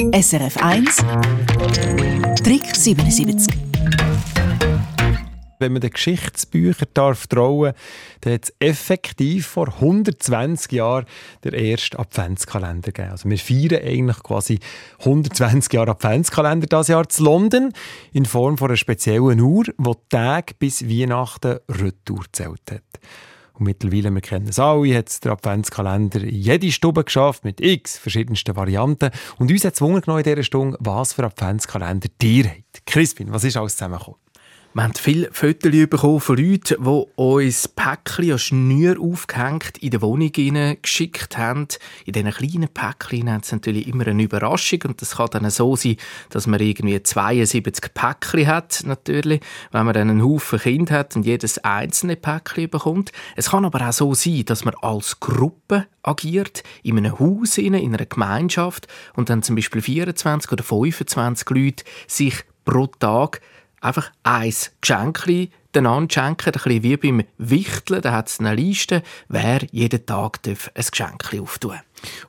SRF 1 Trick 77 wenn man den Geschichtsbüchern darf trauen, dann hat es effektiv vor 120 Jahren der erste Adventskalender gegeben. Also wir feiern eigentlich quasi 120 Jahre Adventskalender das Jahr zu London in Form von einer speziellen Uhr, die Tag bis Weihnachten Retour zählt hat. Und mittlerweile, wir kennen es alle, hat der Adventskalender in jede Stube geschafft, mit x verschiedensten Varianten. Und uns hat es in dieser Stunde, was für Adventskalender dir hat. Crispin, was ist alles zusammengekommen? Wir haben viele Fotos bekommen von Leuten, die uns Päckchen an Schnür aufgehängt in der Wohnung geschickt haben. In diesen kleinen Päckchen haben sie natürlich immer eine Überraschung und das kann dann so sein, dass man irgendwie 72 Päckchen hat, natürlich, wenn man dann einen Haufen Kind hat und jedes einzelne Päckchen bekommt. Es kann aber auch so sein, dass man als Gruppe agiert, in einem Haus, in einer Gemeinschaft und dann zum Beispiel 24 oder 25 Leute sich pro Tag einfach ein Geschenk einander schenken, ein bisschen wie beim Wichteln. Da hat es eine Liste, wer jeden Tag ein Geschenk auftun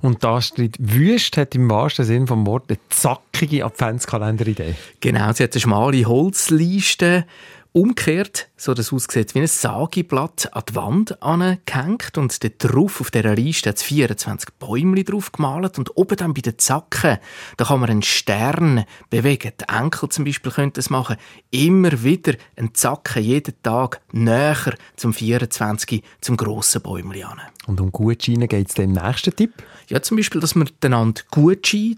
Und da Astrid Wüst hat im wahrsten Sinne des Wortes eine zackige Adventskalender-Idee. Genau, sie hat eine schmale Holzliste umgekehrt, so dass es aussieht wie ein Sageblatt an die Wand angehängt und dort drauf auf dieser Liste hat es 24 Bäume drauf gemalt und oben dann bei den Zacken, da kann man einen Stern bewegen. Die Enkel zum Beispiel können das machen. Immer wieder ein Zacken, jeden Tag näher zum 24, zum grossen Bäumchen an. Und um Gutscheine geht es im nächsten Tipp? Ja, zum Beispiel, dass man einander Gutscheine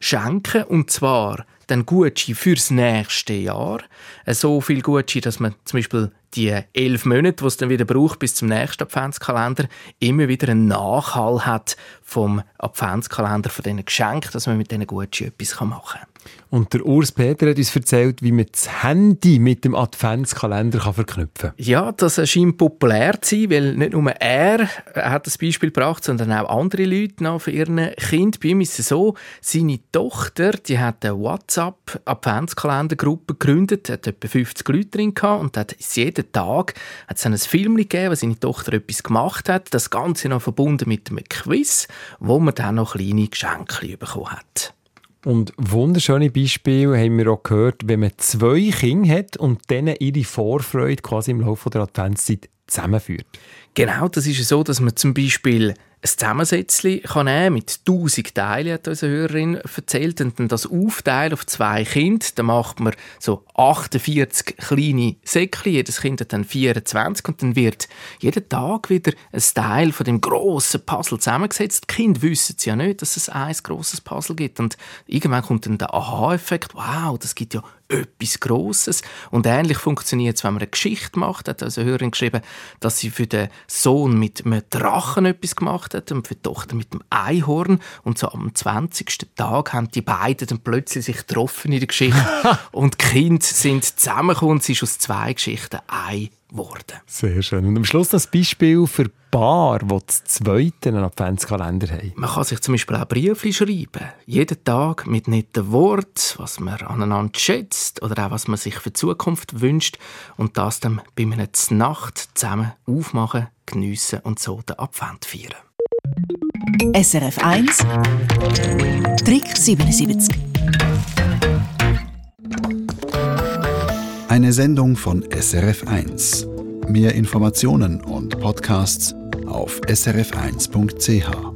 schenken und zwar dann Gutschein fürs nächste Jahr. Äh, so viel Gutschein, dass man zum Beispiel die elf Monate, die es dann wieder braucht bis zum nächsten Adventskalender, immer wieder einen Nachhall hat vom Adventskalender, von diesen Geschenken, dass man mit diesen Gutschein etwas machen kann. Und der Urs Peter hat uns erzählt, wie man das Handy mit dem Adventskalender kann verknüpfen kann. Ja, das scheint populär zu sein, weil nicht nur er hat das Beispiel gebracht, sondern auch andere Leute noch für ihren Kind. Bei ihm ist es so, seine Tochter, die hat eine WhatsApp-Adventskalendergruppe gegründet, hat etwa 50 Leute drin gehabt und hat jeden jeden Tag hat es ein Film gegeben, wo seine Tochter etwas gemacht hat. Das Ganze noch verbunden mit einem Quiz, wo man dann noch kleine Geschenke bekommen hat. Und wunderschöne Beispiele haben wir auch gehört, wenn man zwei Kinder hat und denen ihre Vorfreude quasi im Laufe der Adventszeit zusammenführt. Genau, das ist so, dass man zum Beispiel ein Zusammensetzchen kann nehmen mit 1000 Teilen, hat unsere Hörerin erzählt, und dann das aufteilen auf zwei Kinder, dann macht man so 48 kleine Säckchen, jedes Kind hat dann 24 und dann wird jeden Tag wieder ein Teil von dem grossen Puzzle zusammengesetzt. Die Kinder wissen ja nicht, dass es ein grosses Puzzle gibt und irgendwann kommt dann der Aha-Effekt, wow, das gibt ja etwas Grosses. Und ähnlich funktioniert es, wenn man eine Geschichte macht. Hat also Hörerin geschrieben, dass sie für den Sohn mit einem Drachen etwas gemacht hat und für die Tochter mit einem Einhorn. Und so am 20. Tag haben die beiden dann plötzlich sich getroffen in der Geschichte. und die Kinder sind zusammengekommen und es ist aus zwei Geschichten ein geworden. Sehr schön. Und am Schluss das Beispiel für Paar, die das zweite einen Adventskalender haben. Man kann sich zum Beispiel auch Briefe schreiben. Jeden Tag mit netten Worten, was man aneinander schätzt oder auch was man sich für die Zukunft wünscht. Und das dann bei einer Nacht zusammen aufmachen, geniessen und so den Advent feiern. SRF 1 Trick 77 Eine Sendung von SRF 1. Mehr Informationen und Podcasts auf srf1.ch.